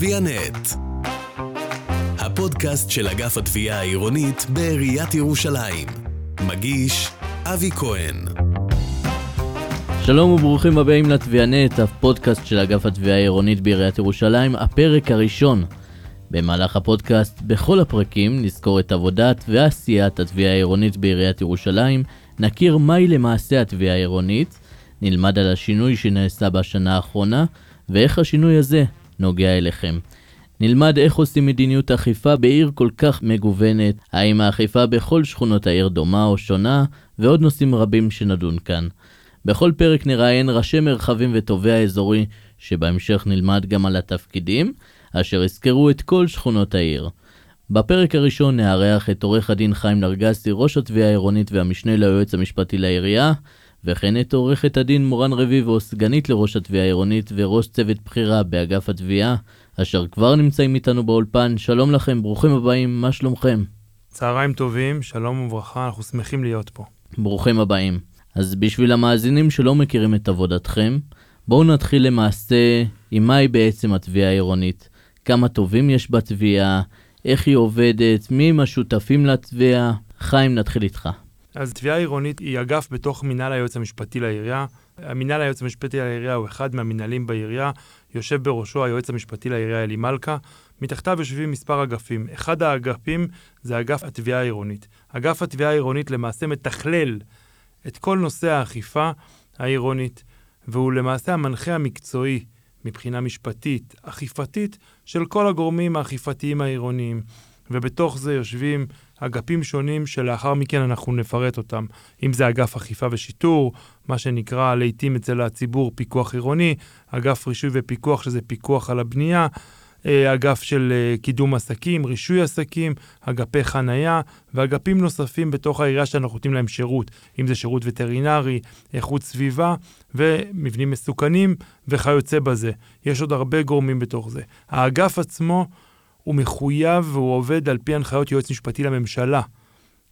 תביענט. הפודקאסט של אגף התביעה העירונית בעיריית ירושלים. מגיש אבי כהן. שלום וברוכים הבאים לתביענט, הפודקאסט של אגף התביעה העירונית בעיריית ירושלים, הפרק הראשון. במהלך הפודקאסט, בכל הפרקים, נזכור את עבודת ועשיית התביעה העירונית בעיריית ירושלים, נכיר מהי למעשה התביעה העירונית, נלמד על השינוי שנעשה בשנה האחרונה, ואיך השינוי הזה נוגע אליכם. נלמד איך עושים מדיניות אכיפה בעיר כל כך מגוונת, האם האכיפה בכל שכונות העיר דומה או שונה, ועוד נושאים רבים שנדון כאן. בכל פרק נראיין ראשי מרחבים ותובע אזורי, שבהמשך נלמד גם על התפקידים, אשר יזכרו את כל שכונות העיר. בפרק הראשון נארח את עורך הדין חיים נרגסי, ראש התביעה העירונית והמשנה ליועץ המשפטי לעירייה, וכן את עורכת הדין מורן רביבו, סגנית לראש התביעה העירונית וראש צוות בכירה באגף התביעה, אשר כבר נמצאים איתנו באולפן. שלום לכם, ברוכים הבאים, מה שלומכם? צהריים טובים, שלום וברכה, אנחנו שמחים להיות פה. ברוכים הבאים. אז בשביל המאזינים שלא מכירים את עבודתכם, בואו נתחיל למעשה עם מהי בעצם התביעה העירונית. כמה טובים יש בתביעה, איך היא עובדת, מי הם השותפים לתביעה. חיים, נתחיל איתך. אז תביעה עירונית היא אגף בתוך מינהל היועץ המשפטי לעירייה. המינהל היועץ המשפטי לעירייה הוא אחד מהמינהלים בעירייה, יושב בראשו היועץ המשפטי לעירייה אלי מלכה. מתחתיו יושבים מספר אגפים. אחד האגפים זה אגף התביעה העירונית. אגף התביעה העירונית למעשה מתכלל את כל נושא האכיפה העירונית, והוא למעשה המנחה המקצועי מבחינה משפטית, אכיפתית, של כל הגורמים האכיפתיים העירוניים. ובתוך זה יושבים אגפים שונים שלאחר מכן אנחנו נפרט אותם. אם זה אגף אכיפה ושיטור, מה שנקרא לעיתים אצל הציבור פיקוח עירוני, אגף רישוי ופיקוח שזה פיקוח על הבנייה, אה, אגף של אה, קידום עסקים, רישוי עסקים, אגפי חנייה ואגפים נוספים בתוך העירייה שאנחנו נותנים להם שירות, אם זה שירות וטרינרי, איכות סביבה ומבנים מסוכנים וכיוצא בזה. יש עוד הרבה גורמים בתוך זה. האגף עצמו הוא מחויב והוא עובד על פי הנחיות יועץ משפטי לממשלה.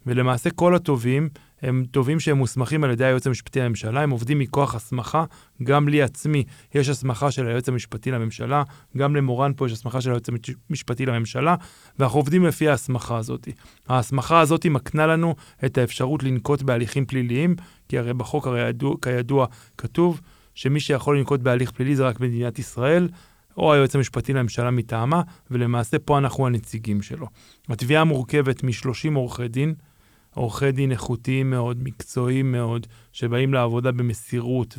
ולמעשה כל התובעים הם תובעים שהם מוסמכים על ידי היועץ המשפטי לממשלה, הם עובדים מכוח הסמכה, גם לי עצמי יש הסמכה של היועץ המשפטי לממשלה, גם למורן פה יש הסמכה של היועץ המשפטי לממשלה, ואנחנו עובדים לפי ההסמכה הזאת. ההסמכה הזאת מקנה לנו את האפשרות לנקוט בהליכים פליליים, כי הרי בחוק הרי ידוע, כידוע כתוב שמי שיכול לנקוט בהליך פלילי זה רק מדינת ישראל, או היועץ המשפטי לממשלה מטעמה, ולמעשה פה אנחנו הנציגים שלו. התביעה מורכבת מ-30 עורכי דין, עורכי דין איכותיים מאוד, מקצועיים מאוד, שבאים לעבודה במסירות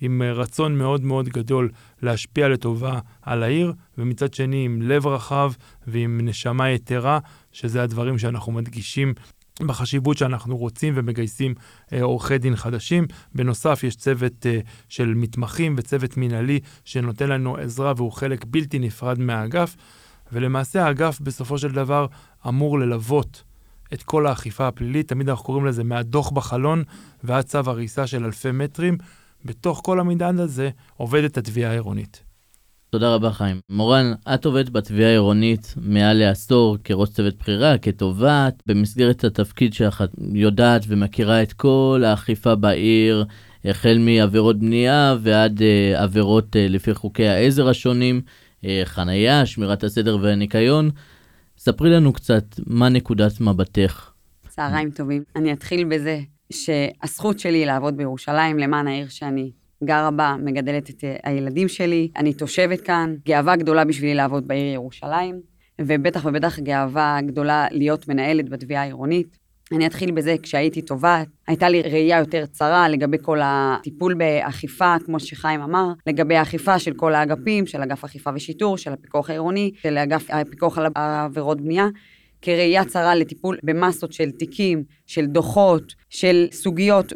ועם רצון מאוד מאוד גדול להשפיע לטובה על העיר, ומצד שני עם לב רחב ועם נשמה יתרה, שזה הדברים שאנחנו מדגישים בחשיבות שאנחנו רוצים ומגייסים אה, עורכי דין חדשים. בנוסף, יש צוות אה, של מתמחים וצוות מינהלי שנותן לנו עזרה והוא חלק בלתי נפרד מהאגף. ולמעשה האגף בסופו של דבר אמור ללוות את כל האכיפה הפלילית, תמיד אנחנו קוראים לזה מהדוח בחלון ועד צו הריסה של אלפי מטרים. בתוך כל המדען הזה עובדת התביעה העירונית. תודה רבה חיים. מורן, את עובדת בתביעה העירונית מעל לעשור כראש צוות בחירה, כתובעת. במסגרת התפקיד שלך את יודעת ומכירה את כל האכיפה בעיר, החל מעבירות בנייה ועד uh, עבירות uh, לפי חוקי העזר השונים, uh, חנייה, שמירת הסדר והניקיון. ספרי לנו קצת מה נקודת מבטך. צהריים טובים. אני אתחיל בזה שהזכות שלי לעבוד בירושלים למען העיר שאני גרה בה, מגדלת את הילדים שלי, אני תושבת כאן, גאווה גדולה בשבילי לעבוד בעיר ירושלים, ובטח ובטח גאווה גדולה להיות מנהלת בתביעה העירונית. אני אתחיל בזה, כשהייתי תובעת, הייתה לי ראייה יותר צרה לגבי כל הטיפול באכיפה, כמו שחיים אמר, לגבי האכיפה של כל האגפים, של אגף אכיפה ושיטור, של הפיקוח העירוני, של אגף הפיקוח על עבירות בנייה, כראייה צרה לטיפול במסות של תיקים, של דוחות, של סוגיות,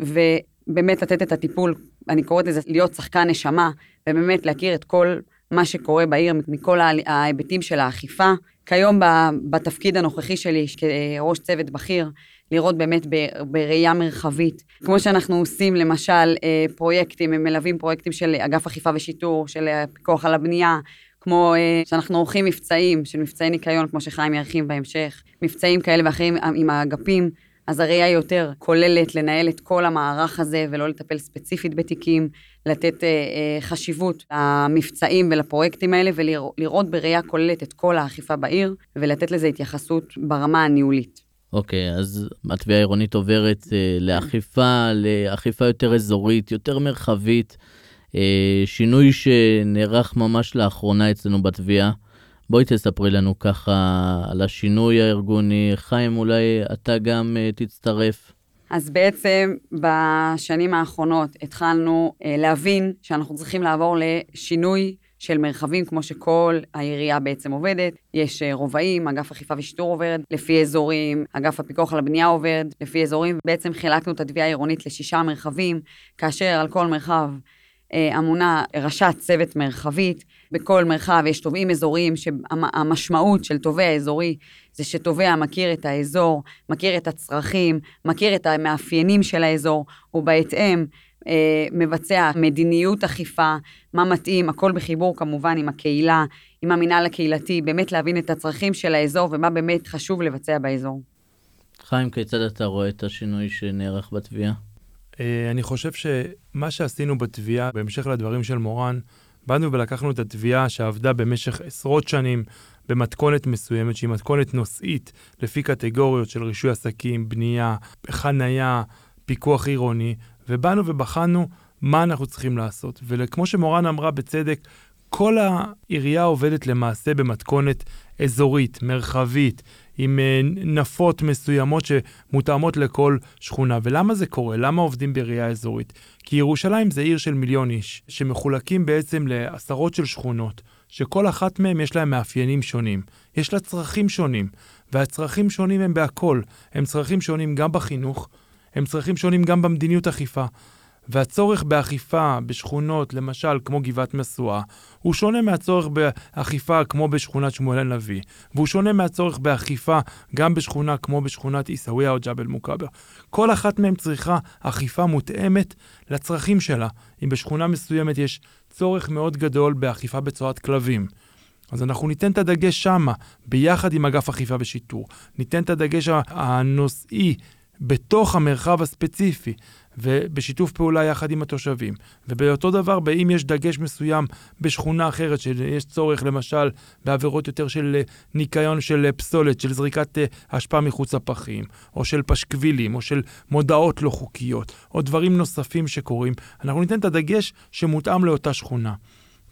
ובאמת לתת את הטיפול אני קוראת לזה להיות שחקן נשמה, ובאמת להכיר את כל מה שקורה בעיר מכל ההיבטים של האכיפה. כיום בתפקיד הנוכחי שלי כראש צוות בכיר, לראות באמת בראייה מרחבית. כמו שאנחנו עושים למשל אה, פרויקטים, הם מלווים פרויקטים של אגף אכיפה ושיטור, של פיקוח על הבנייה, כמו אה, שאנחנו עורכים מבצעים, של מבצעי ניקיון, כמו שחיים ירחיב בהמשך, מבצעים כאלה ואחרים עם האגפים. אז הראייה יותר כוללת לנהל את כל המערך הזה ולא לטפל ספציפית בתיקים, לתת אה, אה, חשיבות למבצעים ולפרויקטים האלה ולראות בראייה כוללת את כל האכיפה בעיר ולתת לזה התייחסות ברמה הניהולית. אוקיי, okay, אז התביעה העירונית עוברת אה, לאכיפה, לאכיפה יותר אזורית, יותר מרחבית, אה, שינוי שנערך ממש לאחרונה אצלנו בתביעה. בואי תספרי לנו ככה על השינוי הארגוני. חיים, אולי אתה גם uh, תצטרף. אז בעצם בשנים האחרונות התחלנו uh, להבין שאנחנו צריכים לעבור לשינוי של מרחבים, כמו שכל העירייה בעצם עובדת. יש uh, רובעים, אגף אכיפה ושיטור עובד לפי אזורים, אגף הפיקוח על הבנייה עובד לפי אזורים. בעצם חילקנו את התביעה העירונית לשישה מרחבים, כאשר על כל מרחב אמונה ראשת צוות מרחבית. בכל מרחב יש תובעים אזוריים, שהמשמעות של תובע אזורי זה שתובע מכיר את האזור, מכיר את הצרכים, מכיר את המאפיינים של האזור, ובהתאם אה, מבצע מדיניות אכיפה, מה מתאים, הכל בחיבור כמובן עם הקהילה, עם המינהל הקהילתי, באמת להבין את הצרכים של האזור ומה באמת חשוב לבצע באזור. חיים, כיצד אתה רואה את השינוי שנערך בתביעה? אה, אני חושב שמה שעשינו בתביעה, בהמשך לדברים של מורן, באנו ולקחנו את התביעה שעבדה במשך עשרות שנים במתכונת מסוימת, שהיא מתכונת נושאית, לפי קטגוריות של רישוי עסקים, בנייה, חנייה, פיקוח עירוני, ובאנו ובחנו מה אנחנו צריכים לעשות. וכמו שמורן אמרה בצדק, כל העירייה עובדת למעשה במתכונת אזורית, מרחבית, עם אה, נפות מסוימות שמותאמות לכל שכונה. ולמה זה קורה? למה עובדים בראייה אזורית? כי ירושלים זה עיר של מיליון איש, שמחולקים בעצם לעשרות של שכונות, שכל אחת מהן יש להם מאפיינים שונים. יש לה צרכים שונים, והצרכים שונים הם בהכל. הם צרכים שונים גם בחינוך, הם צרכים שונים גם במדיניות אכיפה. והצורך באכיפה בשכונות, למשל, כמו גבעת משואה, הוא שונה מהצורך באכיפה כמו בשכונת שמואל הנביא, והוא שונה מהצורך באכיפה גם בשכונה כמו בשכונת עיסאוויה או ג'בל מוכבר. כל אחת מהן צריכה אכיפה מותאמת לצרכים שלה. אם בשכונה מסוימת יש צורך מאוד גדול באכיפה בצורת כלבים, אז אנחנו ניתן את הדגש שמה, ביחד עם אגף אכיפה ושיטור. ניתן את הדגש הנושאי בתוך המרחב הספציפי. ובשיתוף פעולה יחד עם התושבים. ובאותו דבר, אם יש דגש מסוים בשכונה אחרת, שיש צורך למשל בעבירות יותר של אה, ניקיון של אה, פסולת, של זריקת אה, אשפה מחוץ לפחים, או של פשקווילים, או של מודעות לא חוקיות, או דברים נוספים שקורים, אנחנו ניתן את הדגש שמותאם לאותה שכונה.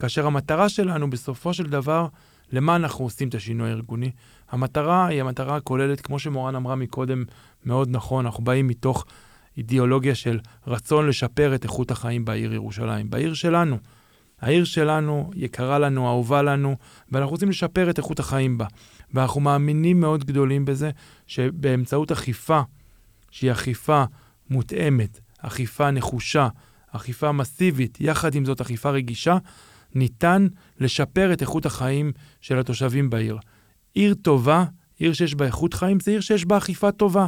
כאשר המטרה שלנו בסופו של דבר, למה אנחנו עושים את השינוי הארגוני? המטרה היא המטרה הכוללת, כמו שמורן אמרה מקודם, מאוד נכון, אנחנו באים מתוך אידיאולוגיה של רצון לשפר את איכות החיים בעיר ירושלים, בעיר שלנו. העיר שלנו יקרה לנו, אהובה לנו, ואנחנו רוצים לשפר את איכות החיים בה. ואנחנו מאמינים מאוד גדולים בזה, שבאמצעות אכיפה, שהיא אכיפה מותאמת, אכיפה נחושה, אכיפה מסיבית, יחד עם זאת אכיפה רגישה, ניתן לשפר את איכות החיים של התושבים בעיר. עיר טובה, עיר שיש בה איכות חיים, זה עיר שיש בה אכיפה טובה.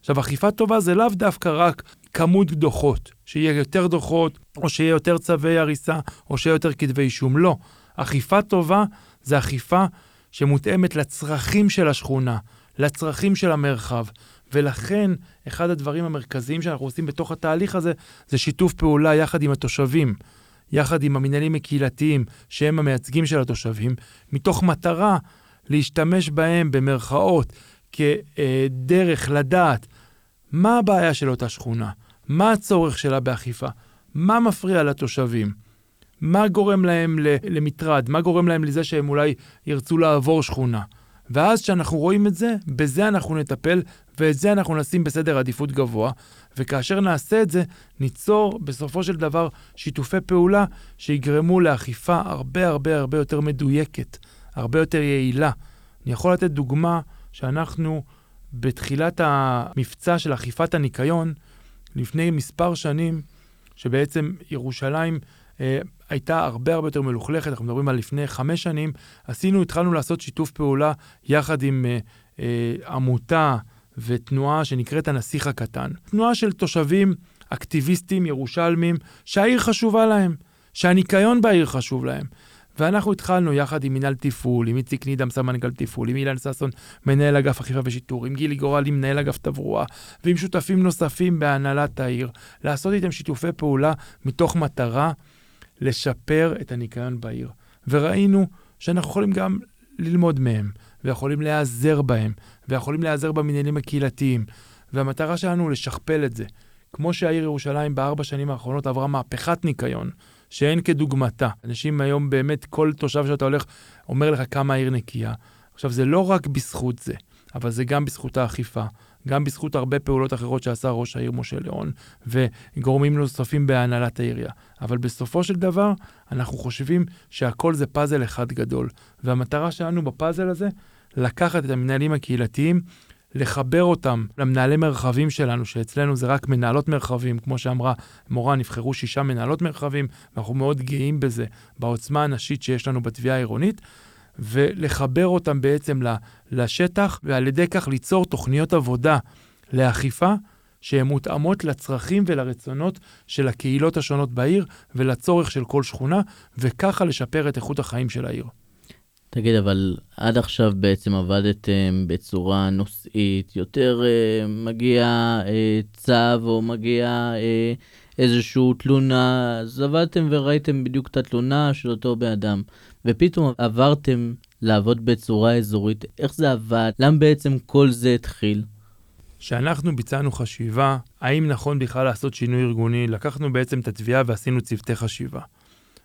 עכשיו, אכיפה טובה זה לאו דווקא רק כמות דוחות, שיהיה יותר דוחות, או שיהיה יותר צווי הריסה, או שיהיה יותר כתבי אישום. לא. אכיפה טובה זה אכיפה שמותאמת לצרכים של השכונה, לצרכים של המרחב. ולכן, אחד הדברים המרכזיים שאנחנו עושים בתוך התהליך הזה, זה שיתוף פעולה יחד עם התושבים, יחד עם המנהלים הקהילתיים, שהם המייצגים של התושבים, מתוך מטרה להשתמש בהם במרכאות כדרך לדעת מה הבעיה של אותה שכונה, מה הצורך שלה באכיפה, מה מפריע לתושבים, מה גורם להם למטרד, מה גורם להם לזה שהם אולי ירצו לעבור שכונה. ואז כשאנחנו רואים את זה, בזה אנחנו נטפל, ואת זה אנחנו נשים בסדר עדיפות גבוה, וכאשר נעשה את זה, ניצור בסופו של דבר שיתופי פעולה שיגרמו לאכיפה הרבה הרבה הרבה יותר מדויקת, הרבה יותר יעילה. אני יכול לתת דוגמה שאנחנו בתחילת המבצע של אכיפת הניקיון, לפני מספר שנים, שבעצם ירושלים אה, הייתה הרבה הרבה יותר מלוכלכת, אנחנו מדברים על לפני חמש שנים, עשינו, התחלנו לעשות שיתוף פעולה יחד עם אה, אה, עמותה ותנועה שנקראת הנסיך הקטן. תנועה של תושבים אקטיביסטים ירושלמים, שהעיר חשובה להם, שהניקיון בעיר חשוב להם. ואנחנו התחלנו יחד עם מינהל תפעול, עם איציק נידם, סמנכ"ל תפעול, עם אילן ששון, מנהל אגף אכיפה ושיטור, עם גילי גורלי, מנהל אגף תברואה, ועם שותפים נוספים בהנהלת העיר, לעשות איתם שיתופי פעולה מתוך מטרה לשפר את הניקיון בעיר. וראינו שאנחנו יכולים גם ללמוד מהם, ויכולים להיעזר בהם, ויכולים להיעזר במנהלים הקהילתיים. והמטרה שלנו לשכפל את זה. כמו שהעיר ירושלים בארבע שנים האחרונות עברה מהפכת ניקיון, שאין כדוגמתה. אנשים היום באמת, כל תושב שאתה הולך, אומר לך כמה העיר נקייה. עכשיו, זה לא רק בזכות זה, אבל זה גם בזכות האכיפה, גם בזכות הרבה פעולות אחרות שעשה ראש העיר משה ליאון, וגורמים נוספים בהנהלת העירייה. אבל בסופו של דבר, אנחנו חושבים שהכל זה פאזל אחד גדול. והמטרה שלנו בפאזל הזה, לקחת את המנהלים הקהילתיים, לחבר אותם למנהלי מרחבים שלנו, שאצלנו זה רק מנהלות מרחבים, כמו שאמרה מורה, נבחרו שישה מנהלות מרחבים, ואנחנו מאוד גאים בזה, בעוצמה הנשית שיש לנו בתביעה העירונית, ולחבר אותם בעצם לשטח, ועל ידי כך ליצור תוכניות עבודה לאכיפה. שהן מותאמות לצרכים ולרצונות של הקהילות השונות בעיר ולצורך של כל שכונה, וככה לשפר את איכות החיים של העיר. תגיד, אבל עד עכשיו בעצם עבדתם בצורה נושאית, יותר אה, מגיע אה, צו או מגיע אה, איזושהי תלונה, אז עבדתם וראיתם בדיוק את התלונה של אותו בן אדם, ופתאום עברתם לעבוד בצורה אזורית, איך זה עבד? למה בעצם כל זה התחיל? כשאנחנו ביצענו חשיבה, האם נכון בכלל לעשות שינוי ארגוני, לקחנו בעצם את התביעה ועשינו צוותי חשיבה.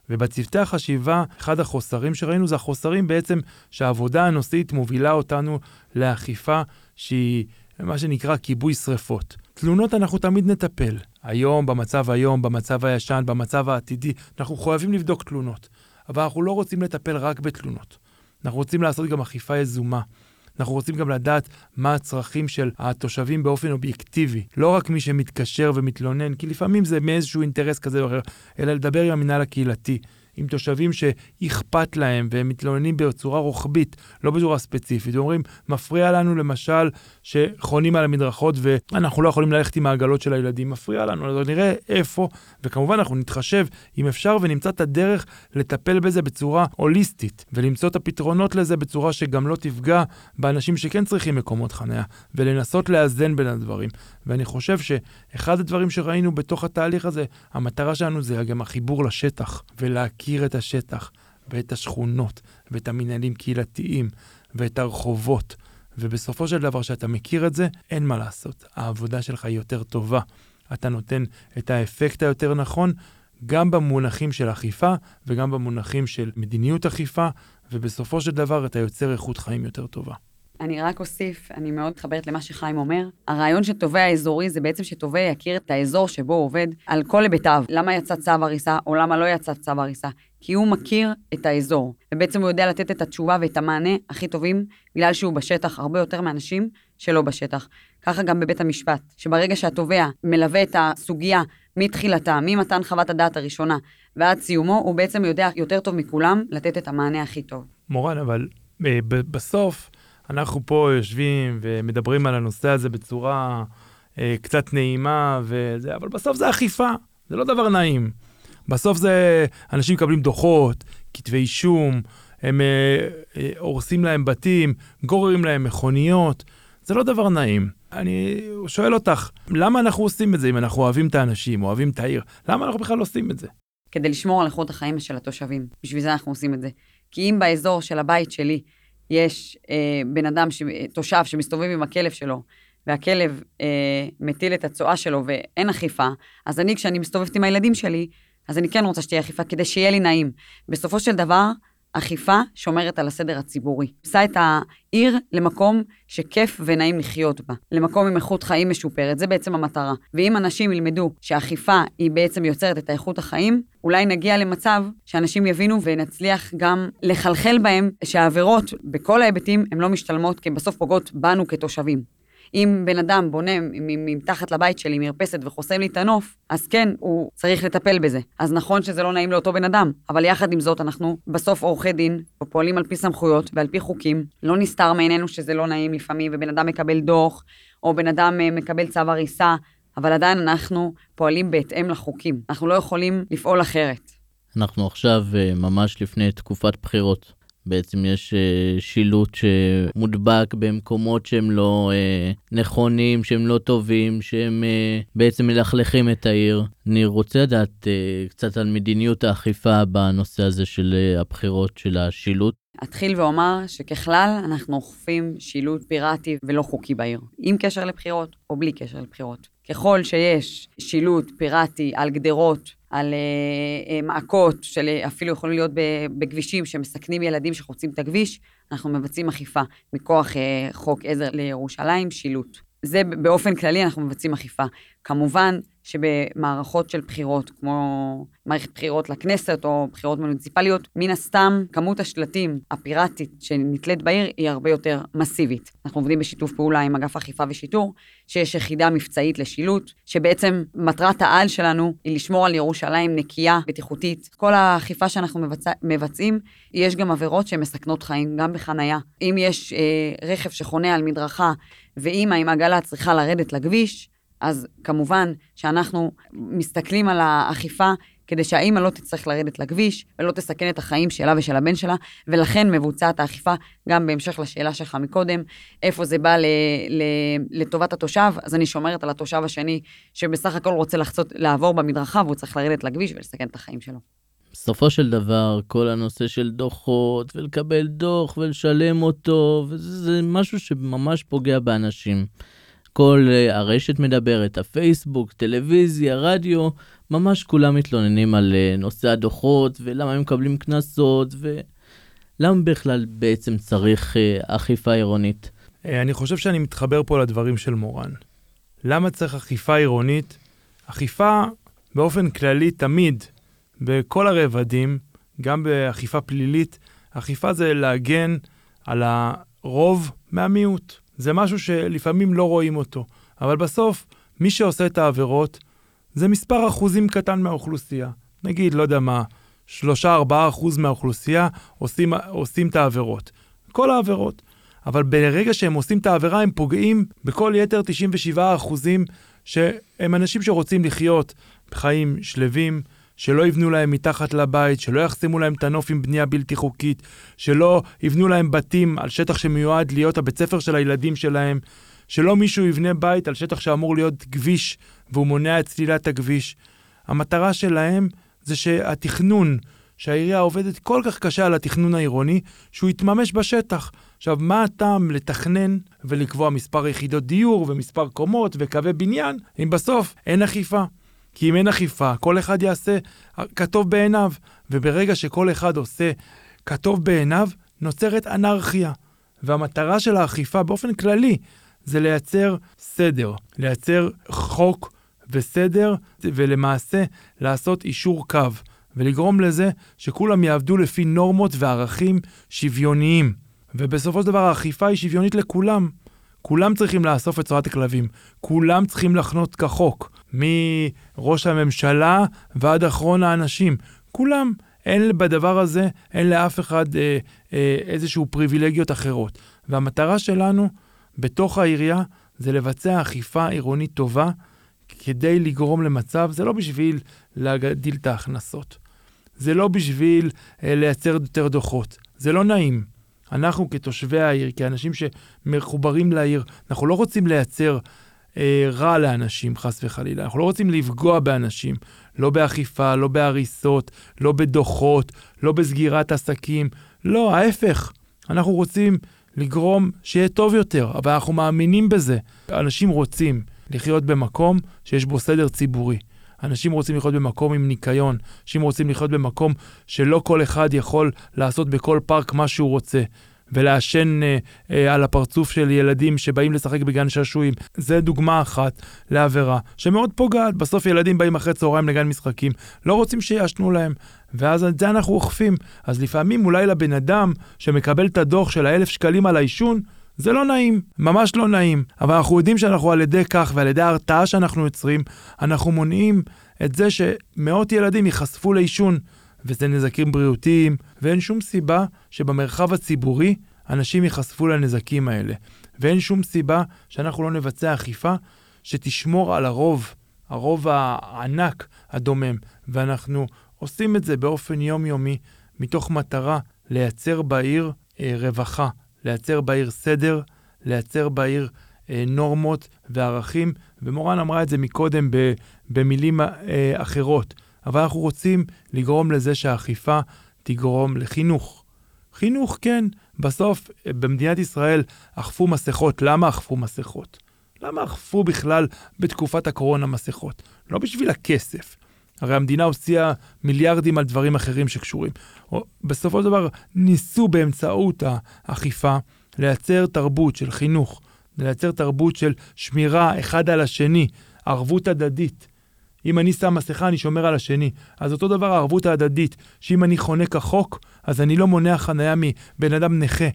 ובצוותי החשיבה, אחד החוסרים שראינו זה החוסרים בעצם שהעבודה הנושאית מובילה אותנו לאכיפה שהיא מה שנקרא כיבוי שרפות. תלונות אנחנו תמיד נטפל. היום, במצב היום, במצב הישן, במצב העתידי, אנחנו חייבים לבדוק תלונות. אבל אנחנו לא רוצים לטפל רק בתלונות. אנחנו רוצים לעשות גם אכיפה יזומה. אנחנו רוצים גם לדעת מה הצרכים של התושבים באופן אובייקטיבי. לא רק מי שמתקשר ומתלונן, כי לפעמים זה מאיזשהו אינטרס כזה או אחר, אלא לדבר עם המינהל הקהילתי. עם תושבים שאכפת להם והם מתלוננים בצורה רוחבית, לא בצורה ספציפית. אומרים, מפריע לנו למשל שחונים על המדרכות ואנחנו לא יכולים ללכת עם העגלות של הילדים, מפריע לנו, אז נראה איפה, וכמובן אנחנו נתחשב אם אפשר ונמצא את הדרך לטפל בזה בצורה הוליסטית, ולמצוא את הפתרונות לזה בצורה שגם לא תפגע באנשים שכן צריכים מקומות חניה, ולנסות לאזן בין הדברים. ואני חושב שאחד הדברים שראינו בתוך התהליך הזה, המטרה שלנו זה גם החיבור לשטח, ולהכיר את השטח, ואת השכונות, ואת המנהלים קהילתיים, ואת הרחובות. ובסופו של דבר, כשאתה מכיר את זה, אין מה לעשות. העבודה שלך היא יותר טובה. אתה נותן את האפקט היותר נכון, גם במונחים של אכיפה וגם במונחים של מדיניות אכיפה, ובסופו של דבר אתה יוצר איכות חיים יותר טובה. אני רק אוסיף, אני מאוד מתחברת למה שחיים אומר. הרעיון של תובע אזורי זה בעצם שתובע יכיר את האזור שבו הוא עובד על כל היבטיו. למה יצא צו הריסה או למה לא יצא צו הריסה. כי הוא מכיר את האזור, ובעצם הוא יודע לתת את התשובה ואת המענה הכי טובים, בגלל שהוא בשטח הרבה יותר מאנשים שלא בשטח. ככה גם בבית המשפט, שברגע שהתובע מלווה את הסוגיה מתחילתה, ממתן חוות הדעת הראשונה ועד סיומו, הוא בעצם יודע יותר טוב מכולם לתת את המענה הכי טוב. מורן, אבל אה, בסוף, אנחנו פה יושבים ומדברים על הנושא הזה בצורה אה, קצת נעימה, וזה, אבל בסוף זה אכיפה, זה לא דבר נעים. בסוף זה, אנשים מקבלים דוחות, כתבי אישום, הם אה, אה, הורסים להם בתים, גוררים להם מכוניות, זה לא דבר נעים. אני שואל אותך, למה אנחנו עושים את זה אם אנחנו אוהבים את האנשים, אוהבים את העיר? למה אנחנו בכלל עושים את זה? כדי לשמור על איכות החיים של התושבים. בשביל זה אנחנו עושים את זה. כי אם באזור של הבית שלי יש אה, בן אדם, ש... תושב שמסתובב עם הכלב שלו, והכלב אה, מטיל את הצואה שלו ואין אכיפה, אז אני, כשאני מסתובבת עם הילדים שלי, אז אני כן רוצה שתהיה אכיפה כדי שיהיה לי נעים. בסופו של דבר, אכיפה שומרת על הסדר הציבורי. עושה את העיר למקום שכיף ונעים לחיות בה, למקום עם איכות חיים משופרת, זה בעצם המטרה. ואם אנשים ילמדו שאכיפה היא בעצם יוצרת את האיכות החיים, אולי נגיע למצב שאנשים יבינו ונצליח גם לחלחל בהם שהעבירות בכל ההיבטים הן לא משתלמות, כי בסוף פוגעות בנו כתושבים. אם בן אדם בונה מתחת לבית שלי מרפסת וחוסם לי את הנוף, אז כן, הוא צריך לטפל בזה. אז נכון שזה לא נעים לאותו בן אדם, אבל יחד עם זאת, אנחנו בסוף עורכי דין, ופועלים על פי סמכויות ועל פי חוקים. לא נסתר מעינינו שזה לא נעים לפעמים, ובן אדם מקבל דוח, או בן אדם אה, מקבל צו הריסה, אבל עדיין אנחנו פועלים בהתאם לחוקים. אנחנו לא יכולים לפעול אחרת. אנחנו עכשיו אה, ממש לפני תקופת בחירות. בעצם יש uh, שילוט שמודבק במקומות שהם לא uh, נכונים, שהם לא טובים, שהם uh, בעצם מלכלכים את העיר. אני רוצה לדעת uh, קצת על מדיניות האכיפה בנושא הזה של uh, הבחירות של השילוט. אתחיל ואומר שככלל אנחנו אוכפים שילוט פיראטי ולא חוקי בעיר, עם קשר לבחירות או בלי קשר לבחירות. ככל שיש שילוט פיראטי על גדרות, על uh, מעקות, שאפילו יכולים להיות בכבישים שמסכנים ילדים שחוצים את הכביש, אנחנו מבצעים אכיפה מכוח uh, חוק עזר לירושלים, שילוט. זה באופן כללי אנחנו מבצעים אכיפה. כמובן שבמערכות של בחירות, כמו מערכת בחירות לכנסת או בחירות מוניציפליות, מן הסתם כמות השלטים הפיראטית שנתלית בעיר היא הרבה יותר מסיבית. אנחנו עובדים בשיתוף פעולה עם אגף אכיפה ושיטור, שיש יחידה מבצעית לשילוט, שבעצם מטרת העל שלנו היא לשמור על ירושלים נקייה, בטיחותית. כל האכיפה שאנחנו מבצע, מבצעים, יש גם עבירות שהן מסכנות חיים, גם בחנייה. אם יש אה, רכב שחונה על מדרכה ואימא עם עגלה צריכה לרדת לכביש, אז כמובן שאנחנו מסתכלים על האכיפה כדי שהאימא לא תצטרך לרדת לכביש ולא תסכן את החיים שלה ושל הבן שלה, ולכן מבוצעת האכיפה, גם בהמשך לשאלה שלך מקודם, איפה זה בא ל, ל, לטובת התושב, אז אני שומרת על התושב השני, שבסך הכל רוצה לחצות, לעבור במדרכה והוא צריך לרדת לכביש ולסכן את החיים שלו. בסופו של דבר, כל הנושא של דוחות, ולקבל דוח ולשלם אותו, וזה משהו שממש פוגע באנשים. כל uh, הרשת מדברת, הפייסבוק, טלוויזיה, רדיו, ממש כולם מתלוננים על uh, נושא הדוחות ולמה הם מקבלים קנסות ולמה בכלל בעצם צריך uh, אכיפה עירונית. אני חושב שאני מתחבר פה לדברים של מורן. למה צריך אכיפה עירונית? אכיפה באופן כללי תמיד, בכל הרבדים, גם באכיפה פלילית, אכיפה זה להגן על הרוב מהמיעוט. זה משהו שלפעמים לא רואים אותו. אבל בסוף, מי שעושה את העבירות זה מספר אחוזים קטן מהאוכלוסייה. נגיד, לא יודע מה, 3-4 אחוז מהאוכלוסייה עושים, עושים את העבירות. כל העבירות. אבל ברגע שהם עושים את העבירה, הם פוגעים בכל יתר 97 אחוזים שהם אנשים שרוצים לחיות בחיים שלווים, שלא יבנו להם מתחת לבית, שלא יחסמו להם את הנוף עם בנייה בלתי חוקית, שלא יבנו להם בתים על שטח שמיועד להיות הבית ספר של הילדים שלהם, שלא מישהו יבנה בית על שטח שאמור להיות כביש והוא מונע את צלילת הכביש. המטרה שלהם זה שהתכנון, שהעירייה עובדת כל כך קשה על התכנון העירוני, שהוא יתממש בשטח. עכשיו, מה הטעם לתכנן ולקבוע מספר יחידות דיור ומספר קומות וקווי בניין, אם בסוף אין אכיפה? כי אם אין אכיפה, כל אחד יעשה כטוב בעיניו. וברגע שכל אחד עושה כטוב בעיניו, נוצרת אנרכיה. והמטרה של האכיפה באופן כללי זה לייצר סדר, לייצר חוק וסדר, ולמעשה לעשות אישור קו, ולגרום לזה שכולם יעבדו לפי נורמות וערכים שוויוניים. ובסופו של דבר האכיפה היא שוויונית לכולם. כולם צריכים לאסוף את צורת הכלבים, כולם צריכים לחנות כחוק, מראש הממשלה ועד אחרון האנשים, כולם. אין בדבר הזה, אין לאף אחד אה, אה, איזשהו פריבילגיות אחרות. והמטרה שלנו בתוך העירייה זה לבצע אכיפה עירונית טובה כדי לגרום למצב, זה לא בשביל להגדיל את ההכנסות, זה לא בשביל אה, לייצר יותר דוחות, זה לא נעים. אנחנו כתושבי העיר, כאנשים שמחוברים לעיר, אנחנו לא רוצים לייצר אה, רע לאנשים, חס וחלילה. אנחנו לא רוצים לפגוע באנשים, לא באכיפה, לא בהריסות, לא בדוחות, לא בסגירת עסקים. לא, ההפך. אנחנו רוצים לגרום שיהיה טוב יותר, אבל אנחנו מאמינים בזה. אנשים רוצים לחיות במקום שיש בו סדר ציבורי. אנשים רוצים לחיות במקום עם ניקיון, אנשים רוצים לחיות במקום שלא כל אחד יכול לעשות בכל פארק מה שהוא רוצה. ולעשן אה, אה, על הפרצוף של ילדים שבאים לשחק בגן שעשועים. זה דוגמה אחת לעבירה שמאוד פוגעת. בסוף ילדים באים אחרי צהריים לגן משחקים, לא רוצים שיעשנו להם, ואז את זה אנחנו אוכפים. אז לפעמים אולי לבן אדם שמקבל את הדוח של האלף שקלים על העישון, זה לא נעים, ממש לא נעים, אבל אנחנו יודעים שאנחנו על ידי כך ועל ידי ההרתעה שאנחנו יוצרים, אנחנו מונעים את זה שמאות ילדים ייחשפו לעישון. וזה נזקים בריאותיים, ואין שום סיבה שבמרחב הציבורי אנשים ייחשפו לנזקים האלה. ואין שום סיבה שאנחנו לא נבצע אכיפה שתשמור על הרוב, הרוב הענק הדומם, ואנחנו עושים את זה באופן יומיומי, מתוך מטרה לייצר בעיר אה, רווחה, לייצר בעיר סדר, לייצר בעיר אה, נורמות וערכים, ומורן אמרה את זה מקודם ב, במילים אה, אחרות, אבל אנחנו רוצים לגרום לזה שהאכיפה תגרום לחינוך. חינוך, כן, בסוף אה, במדינת ישראל אכפו מסכות. למה אכפו מסכות? למה אכפו בכלל בתקופת הקורונה מסכות? לא בשביל הכסף. הרי המדינה הוציאה מיליארדים על דברים אחרים שקשורים. בסופו של דבר ניסו באמצעות האכיפה לייצר תרבות של חינוך, לייצר תרבות של שמירה אחד על השני, ערבות הדדית. אם אני שם מסכה, אני שומר על השני. אז אותו דבר הערבות ההדדית, שאם אני חונה כחוק, אז אני לא מונע חניה מבן אדם נכה,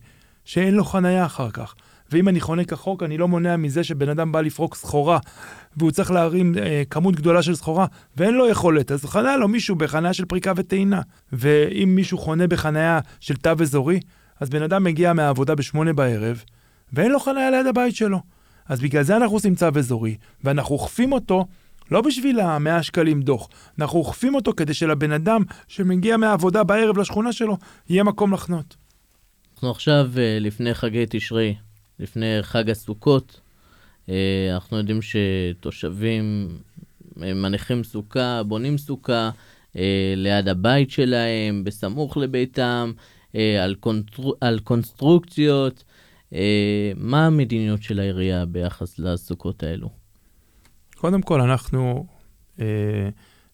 שאין לו חניה אחר כך. ואם אני חונה כחוק, אני לא מונע מזה שבן אדם בא לפרוק סחורה, והוא צריך להרים אה, כמות גדולה של סחורה, ואין לו יכולת, אז חניה לו מישהו בחניה של פריקה וטעינה. ואם מישהו חונה בחניה של תו אזורי, אז בן אדם מגיע מהעבודה בשמונה בערב, ואין לו חניה ליד הבית שלו. אז בגלל זה אנחנו עושים צו אזורי, ואנחנו אוכפים אותו לא בשביל המאה שקלים דוח, אנחנו אוכפים אותו כדי שלבן אדם שמגיע מהעבודה בערב לשכונה שלו, יהיה מקום לחנות. אנחנו עכשיו אה, לפני חגי תשרי, לפני חג הסוכות. אה, אנחנו יודעים שתושבים אה, מניחים סוכה, בונים סוכה ליד הבית שלהם, בסמוך לביתם, על, קונסטר... על קונסטרוקציות. מה המדיניות של העירייה ביחס לסוכות האלו? קודם כל, אנחנו אה,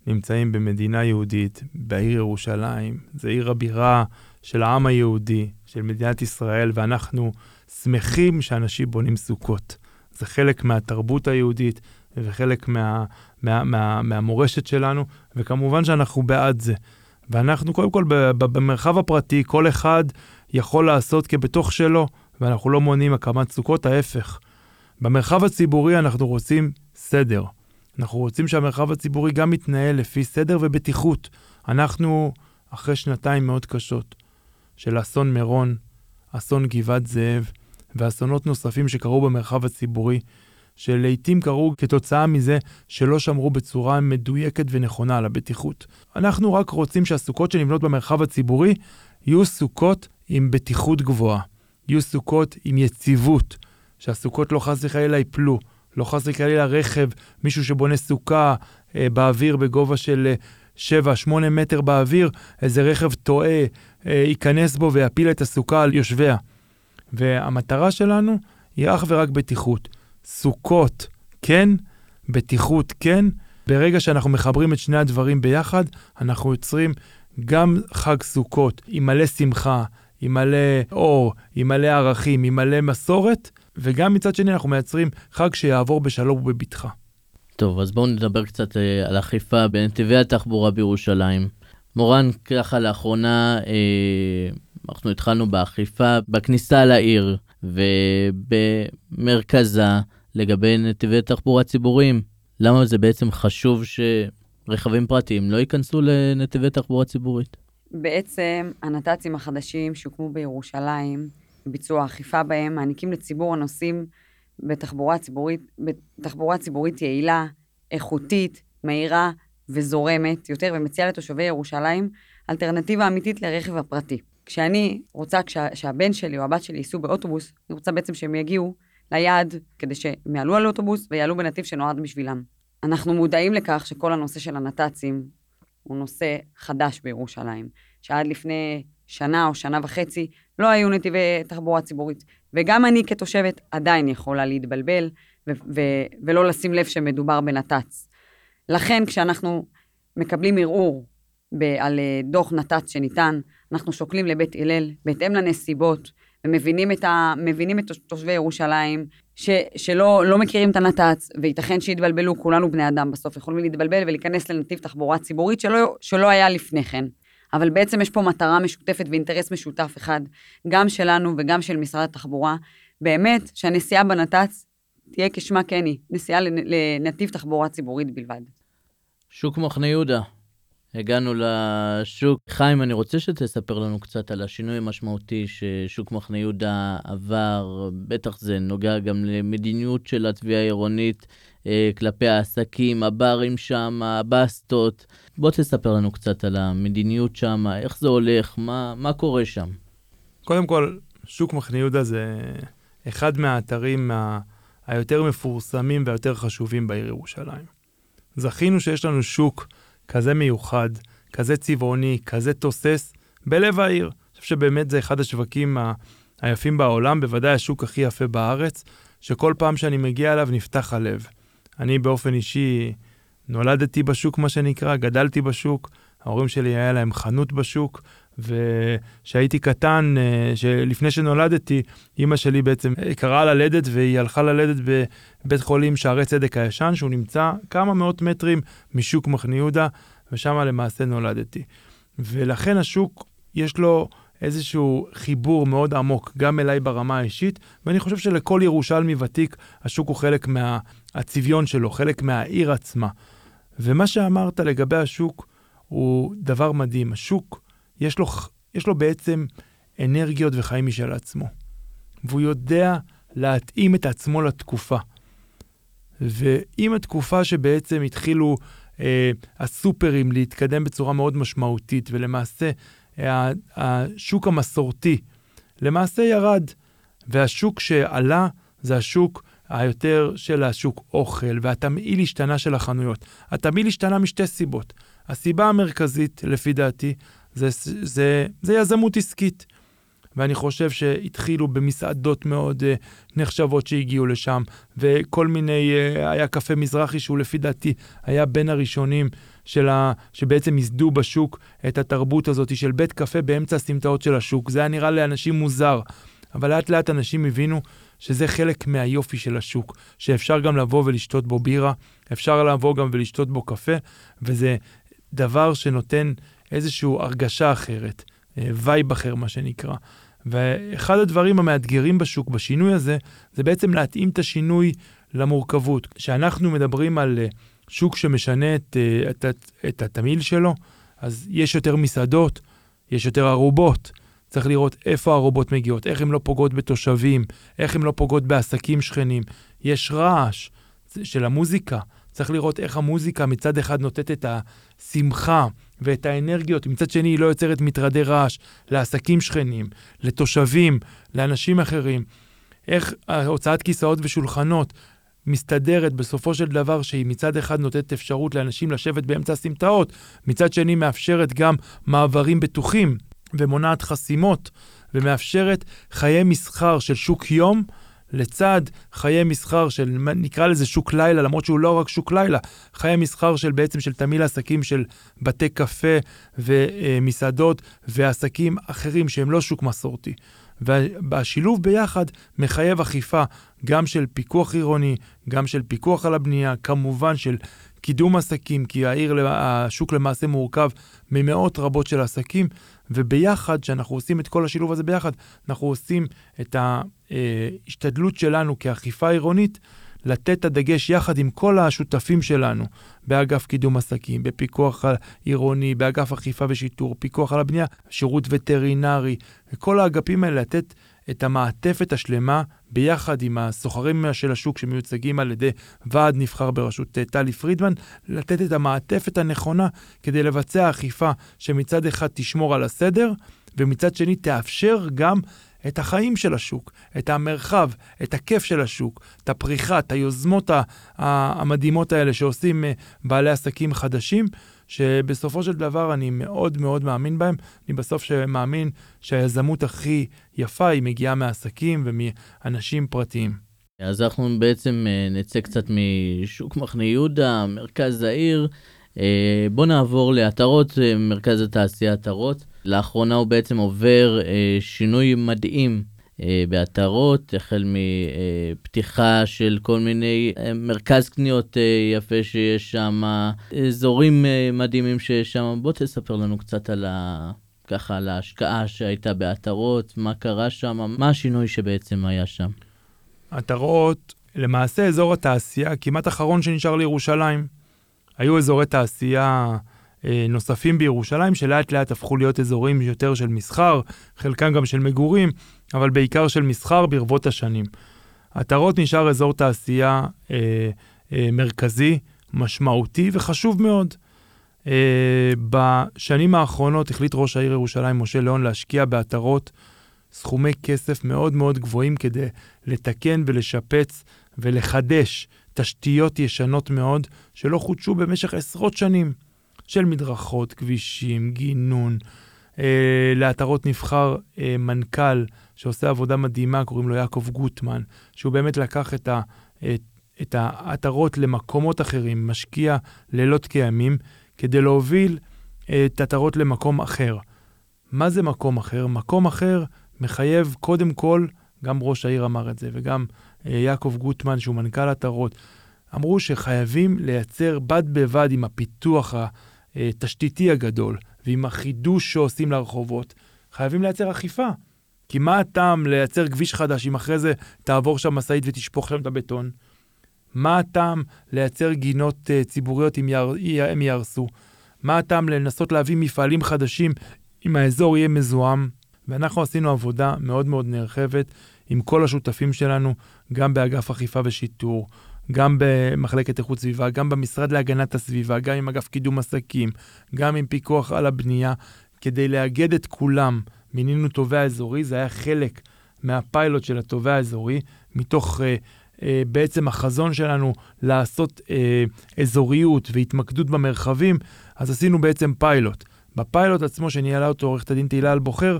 נמצאים במדינה יהודית, בעיר ירושלים. זו עיר הבירה של העם היהודי, של מדינת ישראל, ואנחנו שמחים שאנשים בונים סוכות. זה חלק מהתרבות היהודית וחלק מה, מה, מה, מהמורשת שלנו, וכמובן שאנחנו בעד זה. ואנחנו קודם כל במרחב הפרטי, כל אחד יכול לעשות כבתוך שלו, ואנחנו לא מונעים הקמת סוכות, ההפך. במרחב הציבורי אנחנו רוצים סדר. אנחנו רוצים שהמרחב הציבורי גם יתנהל לפי סדר ובטיחות. אנחנו, אחרי שנתיים מאוד קשות של אסון מירון, אסון גבעת זאב ואסונות נוספים שקרו במרחב הציבורי, שלעיתים קרו כתוצאה מזה שלא שמרו בצורה מדויקת ונכונה על הבטיחות. אנחנו רק רוצים שהסוכות שנבנות במרחב הציבורי יהיו סוכות עם בטיחות גבוהה, יהיו סוכות עם יציבות, שהסוכות לא חס וחלילה ייפלו, לא חס וחלילה רכב, מישהו שבונה סוכה אה, באוויר בגובה של 7-8 אה, מטר באוויר, איזה רכב טועה, ייכנס בו ויפיל את הסוכה על יושביה. והמטרה שלנו היא אך ורק בטיחות. סוכות, כן, בטיחות, כן. ברגע שאנחנו מחברים את שני הדברים ביחד, אנחנו יוצרים גם חג סוכות עם מלא שמחה, עם מלא אור, עם מלא ערכים, עם מלא מסורת, וגם מצד שני אנחנו מייצרים חג שיעבור בשלום ובבטחה. טוב, אז בואו נדבר קצת אה, על אכיפה בנתיבי התחבורה בירושלים. מורן, ככה לאחרונה אה, אנחנו התחלנו באכיפה בכניסה לעיר ובמרכזה לגבי נתיבי תחבורה ציבוריים. למה זה בעצם חשוב שרכבים פרטיים לא ייכנסו לנתיבי תחבורה ציבורית? בעצם הנת"צים החדשים שהוקמו בירושלים, ביצוע אכיפה בהם, מעניקים לציבור הנוסעים בתחבורה ציבורית, בתחבורה ציבורית יעילה, איכותית, מהירה וזורמת יותר, ומציעה לתושבי ירושלים אלטרנטיבה אמיתית לרכב הפרטי. כשאני רוצה כשה, שהבן שלי או הבת שלי ייסעו באוטובוס, אני רוצה בעצם שהם יגיעו ליעד כדי שהם יעלו על אוטובוס ויעלו בנתיב שנועד בשבילם. אנחנו מודעים לכך שכל הנושא של הנת"צים הוא נושא חדש בירושלים, שעד לפני שנה או שנה וחצי לא היו נתיבי תחבורה ציבורית. וגם אני כתושבת עדיין יכולה להתבלבל ו- ו- ולא לשים לב שמדובר בנת"צ. לכן כשאנחנו מקבלים ערעור ב- על אה, דוח נת"צ שניתן, אנחנו שוקלים לבית הלל בהתאם לנסיבות, ומבינים את, ה- את תושבי ירושלים ש- שלא לא מכירים את הנת"צ, וייתכן שיתבלבלו, כולנו בני אדם בסוף יכולים להתבלבל ולהיכנס לנתיב תחבורה ציבורית שלא, שלא היה לפני כן. אבל בעצם יש פה מטרה משותפת ואינטרס משותף אחד, גם שלנו וגם של משרד התחבורה, באמת שהנסיעה בנת"צ תהיה כשמה כן היא, נסיעה לנתיב תחבורה ציבורית בלבד. שוק מחנה יהודה, הגענו לשוק. חיים, אני רוצה שתספר לנו קצת על השינוי המשמעותי ששוק מחנה יהודה עבר. בטח זה נוגע גם למדיניות של התביעה העירונית אה, כלפי העסקים, הברים שם, הבסטות. בוא תספר לנו קצת על המדיניות שם, איך זה הולך, מה, מה קורה שם. קודם כל, שוק מחנה יהודה זה אחד מהאתרים ה... היותר מפורסמים והיותר חשובים בעיר ירושלים. זכינו שיש לנו שוק כזה מיוחד, כזה צבעוני, כזה תוסס, בלב העיר. אני חושב שבאמת זה אחד השווקים ה... היפים בעולם, בוודאי השוק הכי יפה בארץ, שכל פעם שאני מגיע אליו נפתח הלב. אני באופן אישי נולדתי בשוק, מה שנקרא, גדלתי בשוק, ההורים שלי היה להם חנות בשוק, וכשהייתי קטן, אה, שלפני שנולדתי, אימא שלי בעצם קראה ללדת והיא הלכה ללדת בבית חולים שערי צדק הישן, שהוא נמצא כמה מאות מטרים משוק מחנה יהודה, ושם למעשה נולדתי. ולכן השוק, יש לו איזשהו חיבור מאוד עמוק, גם אליי ברמה האישית, ואני חושב שלכל ירושלמי ותיק, השוק הוא חלק מהצביון שלו, חלק מהעיר עצמה. ומה שאמרת לגבי השוק הוא דבר מדהים. השוק, יש לו, יש לו בעצם אנרגיות וחיים משל עצמו. והוא יודע להתאים את עצמו לתקופה. ועם התקופה שבעצם התחילו אה, הסופרים להתקדם בצורה מאוד משמעותית, ולמעשה השוק המסורתי למעשה ירד, והשוק שעלה זה השוק היותר של השוק אוכל, והתמהיל השתנה של החנויות. התמהיל השתנה משתי סיבות. הסיבה המרכזית, לפי דעתי, זה, זה, זה יזמות עסקית. ואני חושב שהתחילו במסעדות מאוד uh, נחשבות שהגיעו לשם, וכל מיני, uh, היה קפה מזרחי שהוא לפי דעתי היה בין הראשונים של ה, שבעצם ייסדו בשוק את התרבות הזאת של בית קפה באמצע הסמטאות של השוק. זה היה נראה לאנשים מוזר, אבל לאט לאט אנשים הבינו שזה חלק מהיופי של השוק, שאפשר גם לבוא ולשתות בו בירה, אפשר לבוא גם ולשתות בו קפה, וזה דבר שנותן איזושהי הרגשה אחרת, אה, vibe אחר מה שנקרא. ואחד הדברים המאתגרים בשוק, בשינוי הזה, זה בעצם להתאים את השינוי למורכבות. כשאנחנו מדברים על אה, שוק שמשנה את, אה, את, את, את התמהיל שלו, אז יש יותר מסעדות, יש יותר ערובות. צריך לראות איפה הערובות מגיעות, איך הן לא פוגעות בתושבים, איך הן לא פוגעות בעסקים שכנים. יש רעש של המוזיקה, צריך לראות איך המוזיקה מצד אחד נותנת את השמחה ואת האנרגיות, מצד שני היא לא יוצרת מטרדי רעש לעסקים שכנים, לתושבים, לאנשים אחרים. איך הוצאת כיסאות ושולחנות מסתדרת בסופו של דבר שהיא מצד אחד נותנת אפשרות לאנשים לשבת באמצע הסמטאות, מצד שני מאפשרת גם מעברים בטוחים ומונעת חסימות ומאפשרת חיי מסחר של שוק יום לצד חיי מסחר של, נקרא לזה שוק לילה, למרות שהוא לא רק שוק לילה, חיי מסחר של בעצם של תמיל עסקים של בתי קפה ומסעדות ועסקים אחרים שהם לא שוק מסורתי. והשילוב ביחד מחייב אכיפה גם של פיקוח עירוני, גם של פיקוח על הבנייה, כמובן של קידום עסקים, כי העיר, השוק למעשה מורכב ממאות רבות של עסקים, וביחד, כשאנחנו עושים את כל השילוב הזה ביחד, אנחנו עושים את ההשתדלות שלנו כאכיפה עירונית, לתת את הדגש יחד עם כל השותפים שלנו, באגף קידום עסקים, בפיקוח עירוני, באגף אכיפה ושיטור, פיקוח על הבנייה, שירות וטרינרי, וכל האגפים האלה לתת את המעטפת השלמה ביחד עם הסוחרים של השוק שמיוצגים על ידי ועד נבחר בראשות אה, טלי פרידמן, לתת את המעטפת הנכונה כדי לבצע אכיפה שמצד אחד תשמור על הסדר, ומצד שני תאפשר גם את החיים של השוק, את המרחב, את הכיף של השוק, את הפריחה, את היוזמות המדהימות האלה שעושים אה, בעלי עסקים חדשים, שבסופו של דבר אני מאוד מאוד מאמין בהם. אני בסוף מאמין שהיזמות הכי יפה היא מגיעה מעסקים ומאנשים פרטיים. אז אנחנו בעצם אה, נצא קצת משוק מחנה יהודה, מרכז העיר. אה, בואו נעבור לעטרות, מרכז התעשייה עטרות. לאחרונה הוא בעצם עובר אה, שינוי מדהים אה, בעטרות, החל מפתיחה של כל מיני אה, מרכז קניות אה, יפה שיש שם, אזורים אה, מדהימים שיש שם. בוא תספר לנו קצת על ה... ככה על ההשקעה שהייתה בעטרות, מה קרה שם, מה השינוי שבעצם היה שם. עטרות, למעשה אזור התעשייה כמעט אחרון שנשאר לירושלים. היו אזורי תעשייה אה, נוספים בירושלים, שלאט לאט הפכו להיות אזורים יותר של מסחר, חלקם גם של מגורים, אבל בעיקר של מסחר ברבות השנים. עטרות נשאר אזור תעשייה אה, אה, מרכזי, משמעותי וחשוב מאוד. אה, בשנים האחרונות החליט ראש העיר ירושלים, משה ליאון, להשקיע בעטרות סכומי כסף מאוד מאוד גבוהים כדי לתקן ולשפץ ולחדש תשתיות ישנות מאוד שלא חודשו במשך עשרות שנים, של מדרכות, כבישים, גינון. אה, לעטרות נבחר אה, מנכ"ל שעושה עבודה מדהימה, קוראים לו יעקב גוטמן, שהוא באמת לקח את, ה, את, את העטרות למקומות אחרים, משקיע לילות כימים, כדי להוביל אה, את העטרות למקום אחר. מה זה מקום אחר? מקום אחר מחייב קודם כל, גם ראש העיר אמר את זה, וגם אה, יעקב גוטמן, שהוא מנכ"ל עטרות, אמרו שחייבים לייצר בד בבד עם הפיתוח התשתיתי הגדול ועם החידוש שעושים לרחובות, חייבים לייצר אכיפה. כי מה הטעם לייצר כביש חדש אם אחרי זה תעבור שם משאית ותשפוך שם את הבטון? מה הטעם לייצר גינות uh, ציבוריות אם יהר, הם יהרסו? מה הטעם לנסות להביא מפעלים חדשים אם האזור יהיה מזוהם? ואנחנו עשינו עבודה מאוד מאוד נרחבת עם כל השותפים שלנו, גם באגף אכיפה ושיטור, גם במחלקת איכות סביבה, גם במשרד להגנת הסביבה, גם עם אגף קידום עסקים, גם עם פיקוח על הבנייה, כדי לאגד את כולם. מינינו תובע אזורי, זה היה חלק מהפיילוט של התובע האזורי, מתוך uh, uh, בעצם החזון שלנו לעשות uh, אזוריות והתמקדות במרחבים, אז עשינו בעצם פיילוט. בפיילוט עצמו, שניהלה אותו עורכת הדין תהילה אלבוחר,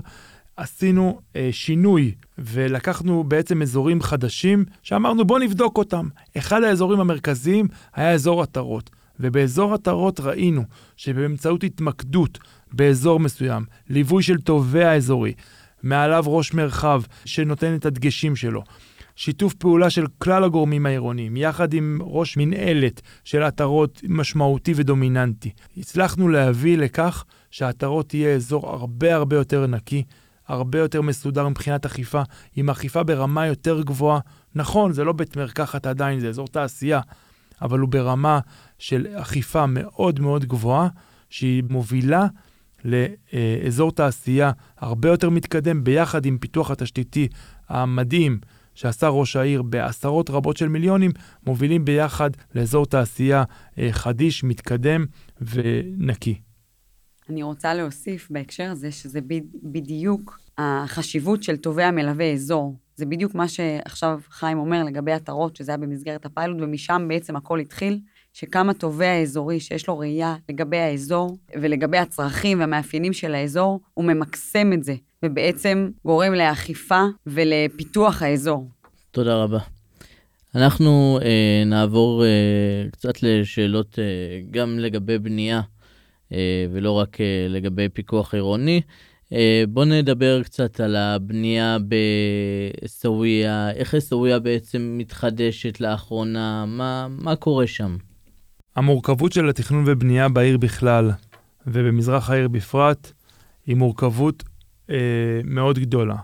עשינו אה, שינוי ולקחנו בעצם אזורים חדשים שאמרנו בואו נבדוק אותם. אחד האזורים המרכזיים היה אזור עטרות, ובאזור עטרות ראינו שבאמצעות התמקדות באזור מסוים, ליווי של תובע אזורי, מעליו ראש מרחב שנותן את הדגשים שלו, שיתוף פעולה של כלל הגורמים העירוניים, יחד עם ראש מנהלת של עטרות משמעותי ודומיננטי. הצלחנו להביא לכך שהעטרות תהיה אזור הרבה הרבה יותר נקי, הרבה יותר מסודר מבחינת אכיפה, עם אכיפה ברמה יותר גבוהה. נכון, זה לא בית מרקחת עדיין, זה אזור תעשייה, אבל הוא ברמה של אכיפה מאוד מאוד גבוהה, שהיא מובילה לאזור תעשייה הרבה יותר מתקדם, ביחד עם פיתוח התשתיתי המדהים שעשה ראש העיר בעשרות רבות של מיליונים, מובילים ביחד לאזור תעשייה אה, חדיש, מתקדם ונקי. אני רוצה להוסיף בהקשר הזה, שזה בדיוק החשיבות של תובע מלווה אזור. זה בדיוק מה שעכשיו חיים אומר לגבי עטרות, שזה היה במסגרת הפיילוט, ומשם בעצם הכל התחיל, שקם התובע אזורי שיש לו ראייה לגבי האזור ולגבי הצרכים והמאפיינים של האזור, הוא ממקסם את זה, ובעצם גורם לאכיפה ולפיתוח האזור. תודה רבה. אנחנו אה, נעבור אה, קצת לשאלות אה, גם לגבי בנייה. אה, ולא רק אה, לגבי פיקוח עירוני. אה, בואו נדבר קצת על הבנייה בסוויה, איך סוויה בעצם מתחדשת לאחרונה, מה, מה קורה שם? המורכבות של התכנון ובנייה בעיר בכלל, ובמזרח העיר בפרט, היא מורכבות אה, מאוד גדולה.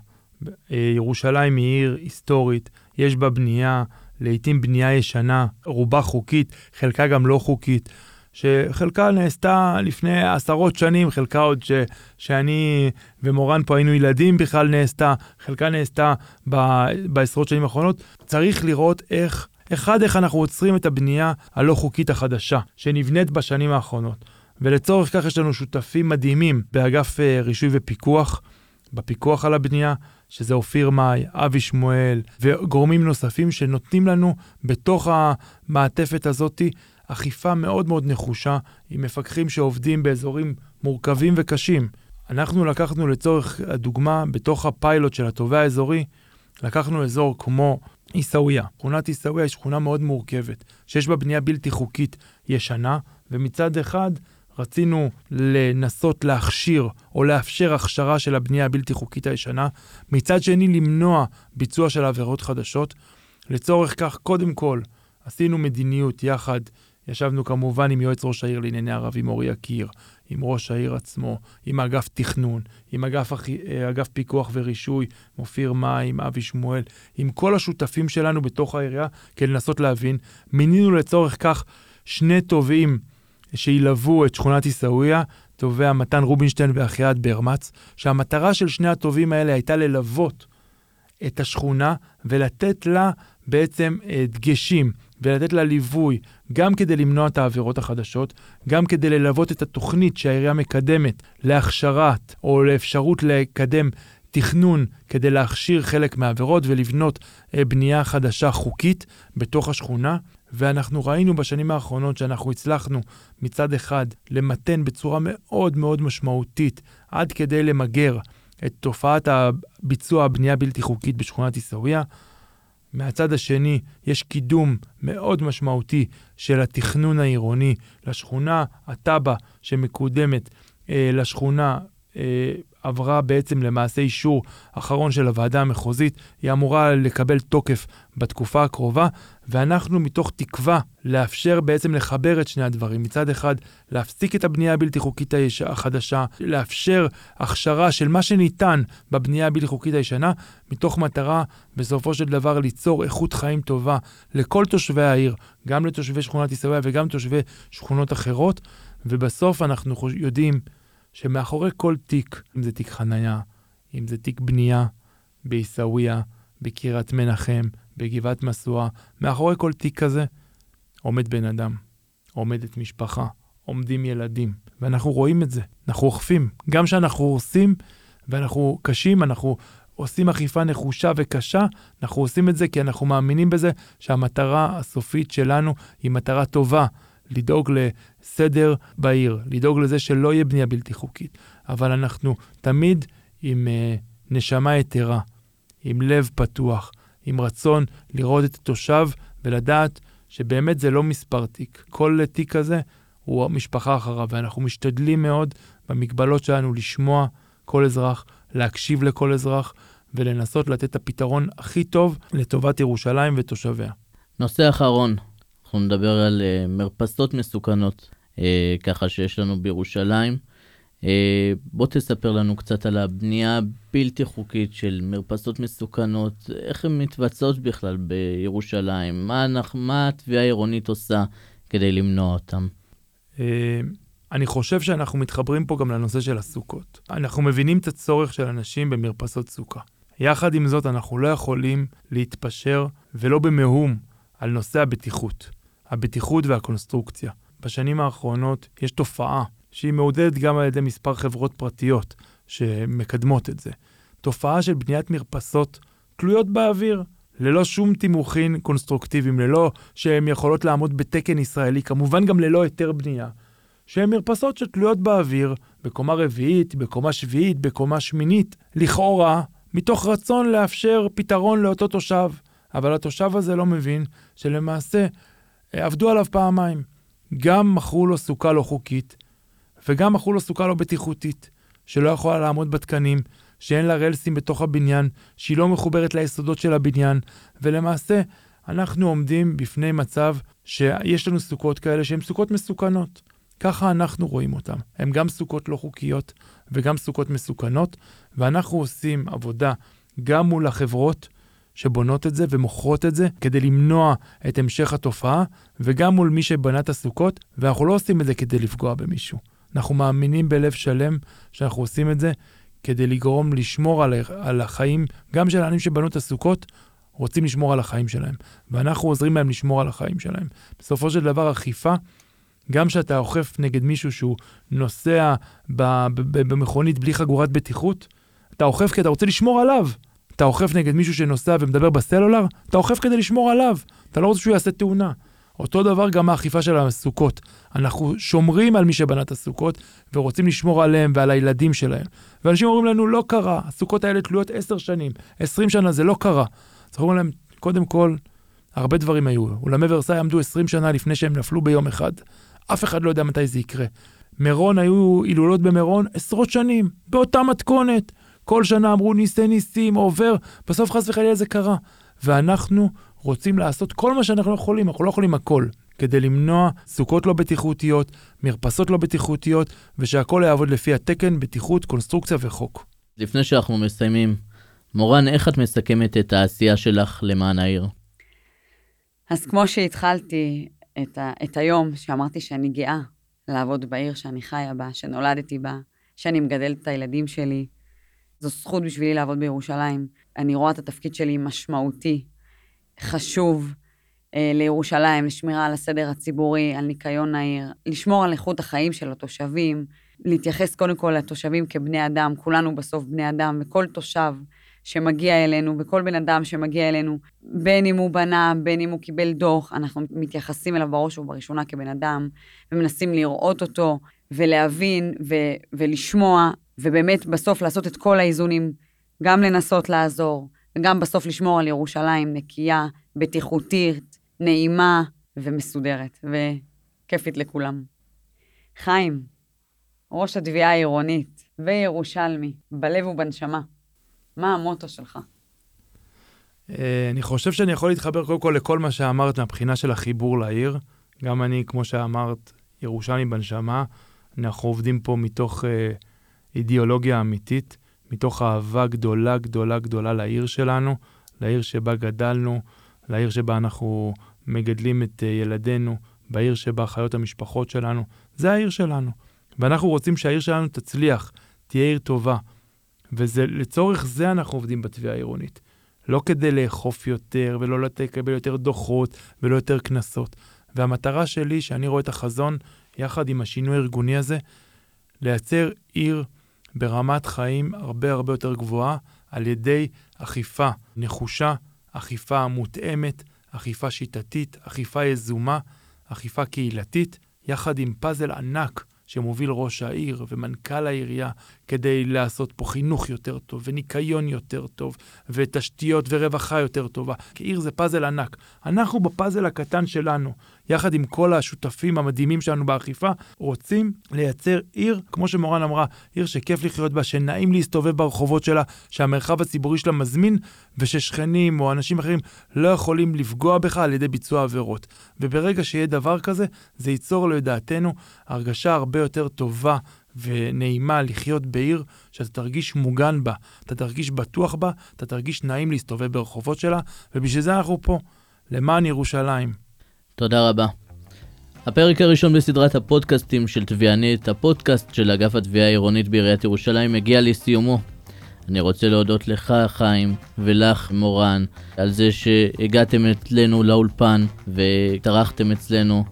אה, ירושלים היא עיר היסטורית, יש בה בנייה, לעתים בנייה ישנה, רובה חוקית, חלקה גם לא חוקית. שחלקה נעשתה לפני עשרות שנים, חלקה עוד ש, שאני ומורן פה היינו ילדים בכלל נעשתה, חלקה נעשתה ב, בעשרות שנים האחרונות. צריך לראות איך, אחד, איך אנחנו עוצרים את הבנייה הלא חוקית החדשה, שנבנית בשנים האחרונות. ולצורך כך יש לנו שותפים מדהימים באגף uh, רישוי ופיקוח, בפיקוח על הבנייה, שזה אופיר מאי, אבי שמואל וגורמים נוספים שנותנים לנו בתוך המעטפת הזאתי אכיפה מאוד מאוד נחושה, עם מפקחים שעובדים באזורים מורכבים וקשים. אנחנו לקחנו לצורך הדוגמה, בתוך הפיילוט של התובע האזורי, לקחנו אזור כמו עיסאוויה. שכונת עיסאוויה היא שכונה מאוד מורכבת, שיש בה בנייה בלתי חוקית ישנה, ומצד אחד רצינו לנסות להכשיר או לאפשר הכשרה של הבנייה הבלתי חוקית הישנה, מצד שני למנוע ביצוע של עבירות חדשות. לצורך כך, קודם כל, עשינו מדיניות יחד ישבנו כמובן עם יועץ ראש העיר לענייני ערבים אורי יקיר, עם ראש העיר עצמו, עם אגף תכנון, עם אגף, אה, אגף פיקוח ורישוי, מופיר מים, אבי שמואל, עם כל השותפים שלנו בתוך העירייה, כדי לנסות להבין. מינינו לצורך כך שני תובעים שילוו את שכונת עיסאוויה, תובע מתן רובינשטיין ואחיעד ברמץ, שהמטרה של שני התובעים האלה הייתה ללוות את השכונה ולתת לה בעצם אה, דגשים ולתת לה ליווי, גם כדי למנוע את העבירות החדשות, גם כדי ללוות את התוכנית שהעירייה מקדמת להכשרת או לאפשרות לקדם תכנון כדי להכשיר חלק מהעבירות ולבנות אה, בנייה חדשה חוקית בתוך השכונה. ואנחנו ראינו בשנים האחרונות שאנחנו הצלחנו מצד אחד למתן בצורה מאוד מאוד משמעותית עד כדי למגר את תופעת ביצוע הבנייה הבלתי חוקית בשכונת עיסאוויה. מהצד השני, יש קידום מאוד משמעותי של התכנון העירוני לשכונה. התב"ע שמקודמת אה, לשכונה אה, עברה בעצם למעשה אישור אחרון של הוועדה המחוזית, היא אמורה לקבל תוקף בתקופה הקרובה, ואנחנו מתוך תקווה לאפשר בעצם לחבר את שני הדברים. מצד אחד, להפסיק את הבנייה הבלתי חוקית החדשה, לאפשר הכשרה של מה שניתן בבנייה הבלתי חוקית הישנה, מתוך מטרה בסופו של דבר ליצור איכות חיים טובה לכל תושבי העיר, גם לתושבי שכונת עיסאוויה וגם לתושבי שכונות אחרות, ובסוף אנחנו יודעים שמאחורי כל תיק, אם זה תיק חנייה, אם זה תיק בנייה בעיסאוויה, בקריית מנחם, בגבעת משואה, מאחורי כל תיק כזה עומד בן אדם, עומדת משפחה, עומדים ילדים, ואנחנו רואים את זה, אנחנו אוכפים. גם כשאנחנו הורסים ואנחנו קשים, אנחנו עושים אכיפה נחושה וקשה, אנחנו עושים את זה כי אנחנו מאמינים בזה שהמטרה הסופית שלנו היא מטרה טובה, לדאוג לסדר בעיר, לדאוג לזה שלא יהיה בנייה בלתי חוקית. אבל אנחנו תמיד עם uh, נשמה יתרה, עם לב פתוח, עם רצון לראות את התושב ולדעת שבאמת זה לא מספר תיק. כל תיק כזה הוא משפחה אחריו, ואנחנו משתדלים מאוד במגבלות שלנו לשמוע כל אזרח, להקשיב לכל אזרח ולנסות לתת את הפתרון הכי טוב לטובת ירושלים ותושביה. נושא אחרון, אנחנו נדבר על uh, מרפסות מסוכנות, uh, ככה שיש לנו בירושלים. Uh, בוא תספר לנו קצת על הבנייה הבלתי חוקית של מרפסות מסוכנות, איך הן מתבצעות בכלל בירושלים, מה, מה התביעה העירונית עושה כדי למנוע אותן. Uh, אני חושב שאנחנו מתחברים פה גם לנושא של הסוכות. אנחנו מבינים את הצורך של אנשים במרפסות סוכה. יחד עם זאת, אנחנו לא יכולים להתפשר, ולא במהום, על נושא הבטיחות. הבטיחות והקונסטרוקציה. בשנים האחרונות יש תופעה שהיא מעודדת גם על ידי מספר חברות פרטיות שמקדמות את זה. תופעה של בניית מרפסות תלויות באוויר, ללא שום תימוכין קונסטרוקטיביים, ללא שהן יכולות לעמוד בתקן ישראלי, כמובן גם ללא היתר בנייה, שהן מרפסות שתלויות באוויר, בקומה רביעית, בקומה שביעית, בקומה שמינית, לכאורה, מתוך רצון לאפשר פתרון לאותו תושב. אבל התושב הזה לא מבין שלמעשה עבדו עליו פעמיים. גם מכרו לו סוכה לא חוקית, וגם מכרו לו סוכה לא בטיחותית, שלא יכולה לעמוד בתקנים, שאין לה רלסים בתוך הבניין, שהיא לא מחוברת ליסודות של הבניין, ולמעשה אנחנו עומדים בפני מצב שיש לנו סוכות כאלה שהן סוכות מסוכנות. ככה אנחנו רואים אותן. הן גם סוכות לא חוקיות וגם סוכות מסוכנות, ואנחנו עושים עבודה גם מול החברות, שבונות את זה ומוכרות את זה כדי למנוע את המשך התופעה, וגם מול מי שבנה את הסוכות, ואנחנו לא עושים את זה כדי לפגוע במישהו. אנחנו מאמינים בלב שלם שאנחנו עושים את זה כדי לגרום לשמור על, על החיים, גם של האנשים שבנו את הסוכות, רוצים לשמור על החיים שלהם, ואנחנו עוזרים להם לשמור על החיים שלהם. בסופו של דבר, אכיפה, גם כשאתה אוכף נגד מישהו שהוא נוסע במכונית בלי חגורת בטיחות, אתה אוכף כי אתה רוצה לשמור עליו. אתה אוכף נגד מישהו שנוסע ומדבר בסלולר, אתה אוכף כדי לשמור עליו. אתה לא רוצה שהוא יעשה תאונה. אותו דבר גם האכיפה של הסוכות. אנחנו שומרים על מי שבנה את הסוכות ורוצים לשמור עליהם ועל הילדים שלהם. ואנשים אומרים לנו, לא קרה, הסוכות האלה תלויות עשר שנים, עשרים שנה, זה לא קרה. אז אומרים להם, קודם כל, הרבה דברים היו. אולמי ורסאי עמדו עשרים שנה לפני שהם נפלו ביום אחד. אף אחד לא יודע מתי זה יקרה. מירון היו הילולות במירון עשרות שנים, באותה מתכונת. כל שנה אמרו ניסי ניסים, עובר, בסוף חס וחלילה זה קרה. ואנחנו רוצים לעשות כל מה שאנחנו יכולים, אנחנו לא יכולים הכל, כדי למנוע סוכות לא בטיחותיות, מרפסות לא בטיחותיות, ושהכול יעבוד לפי התקן, בטיחות, קונסטרוקציה וחוק. לפני שאנחנו מסיימים, מורן, איך את מסכמת את העשייה שלך למען העיר? אז כמו שהתחלתי את, ה- את היום, שאמרתי שאני גאה לעבוד בעיר שאני חיה בה, שנולדתי בה, שאני מגדלת את הילדים שלי, זו זכות בשבילי לעבוד בירושלים. אני רואה את התפקיד שלי משמעותי, חשוב, אה, לירושלים, לשמירה על הסדר הציבורי, על ניקיון העיר, לשמור על איכות החיים של התושבים, להתייחס קודם כל לתושבים כבני אדם, כולנו בסוף בני אדם, וכל תושב שמגיע אלינו, וכל בן אדם שמגיע אלינו, בין אם הוא בנה, בין אם הוא קיבל דוח, אנחנו מתייחסים אליו בראש ובראשונה כבן אדם, ומנסים לראות אותו, ולהבין, ו- ולשמוע, ובאמת בסוף לעשות את כל האיזונים, גם לנסות לעזור, וגם בסוף לשמור על ירושלים נקייה, בטיחותית, נעימה ומסודרת, וכיפית לכולם. חיים, ראש התביעה העירונית וירושלמי, בלב ובנשמה, מה המוטו שלך? אה, אני חושב שאני יכול להתחבר קודם כל לכל מה שאמרת מהבחינה של החיבור לעיר. גם אני, כמו שאמרת, ירושלמי בנשמה. אנחנו עובדים פה מתוך אה, אידיאולוגיה אמיתית, מתוך אהבה גדולה, גדולה, גדולה לעיר שלנו, לעיר שבה גדלנו, לעיר שבה אנחנו מגדלים את אה, ילדינו, בעיר שבה חיות המשפחות שלנו. זה העיר שלנו. ואנחנו רוצים שהעיר שלנו תצליח, תהיה עיר טובה. ולצורך זה אנחנו עובדים בתביעה העירונית. לא כדי לאכוף יותר, ולא לקבל יותר דוחות, ולא יותר קנסות. והמטרה שלי, שאני רואה את החזון, יחד עם השינוי הארגוני הזה, לייצר עיר ברמת חיים הרבה הרבה יותר גבוהה, על ידי אכיפה נחושה, אכיפה מותאמת, אכיפה שיטתית, אכיפה יזומה, אכיפה קהילתית, יחד עם פאזל ענק שמוביל ראש העיר ומנכ"ל העירייה כדי לעשות פה חינוך יותר טוב וניקיון יותר טוב ותשתיות ורווחה יותר טובה. כי עיר זה פאזל ענק. אנחנו בפאזל הקטן שלנו, יחד עם כל השותפים המדהימים שלנו באכיפה, רוצים לייצר עיר, כמו שמורן אמרה, עיר שכיף לחיות בה, שנעים להסתובב ברחובות שלה, שהמרחב הציבורי שלה מזמין, וששכנים או אנשים אחרים לא יכולים לפגוע בך על ידי ביצוע עבירות. וברגע שיהיה דבר כזה, זה ייצור לדעתנו הרגשה הרבה יותר טובה ונעימה לחיות בעיר שאתה תרגיש מוגן בה, אתה תרגיש בטוח בה, אתה תרגיש נעים להסתובב ברחובות שלה, ובשביל זה אנחנו פה, למען ירושלים. תודה רבה. הפרק הראשון בסדרת הפודקאסטים של תביענית, הפודקאסט של אגף התביעה העירונית בעיריית ירושלים, מגיע לסיומו. אני רוצה להודות לך, חיים, ולך, מורן, על זה שהגעתם אצלנו לאולפן וטרחתם אצלנו.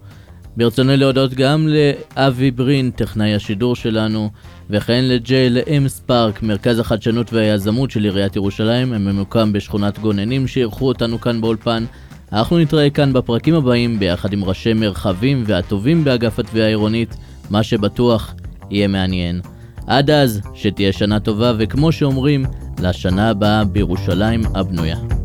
ברצוני להודות גם לאבי ברין, טכנאי השידור שלנו, וכן לאם ספארק, מרכז החדשנות והיזמות של עיריית ירושלים, הממוקם בשכונת גוננים שאירחו אותנו כאן באולפן. אנחנו נתראה כאן בפרקים הבאים ביחד עם ראשי מרחבים והטובים באגף התביעה העירונית, מה שבטוח יהיה מעניין. עד אז, שתהיה שנה טובה, וכמו שאומרים, לשנה הבאה בירושלים הבנויה.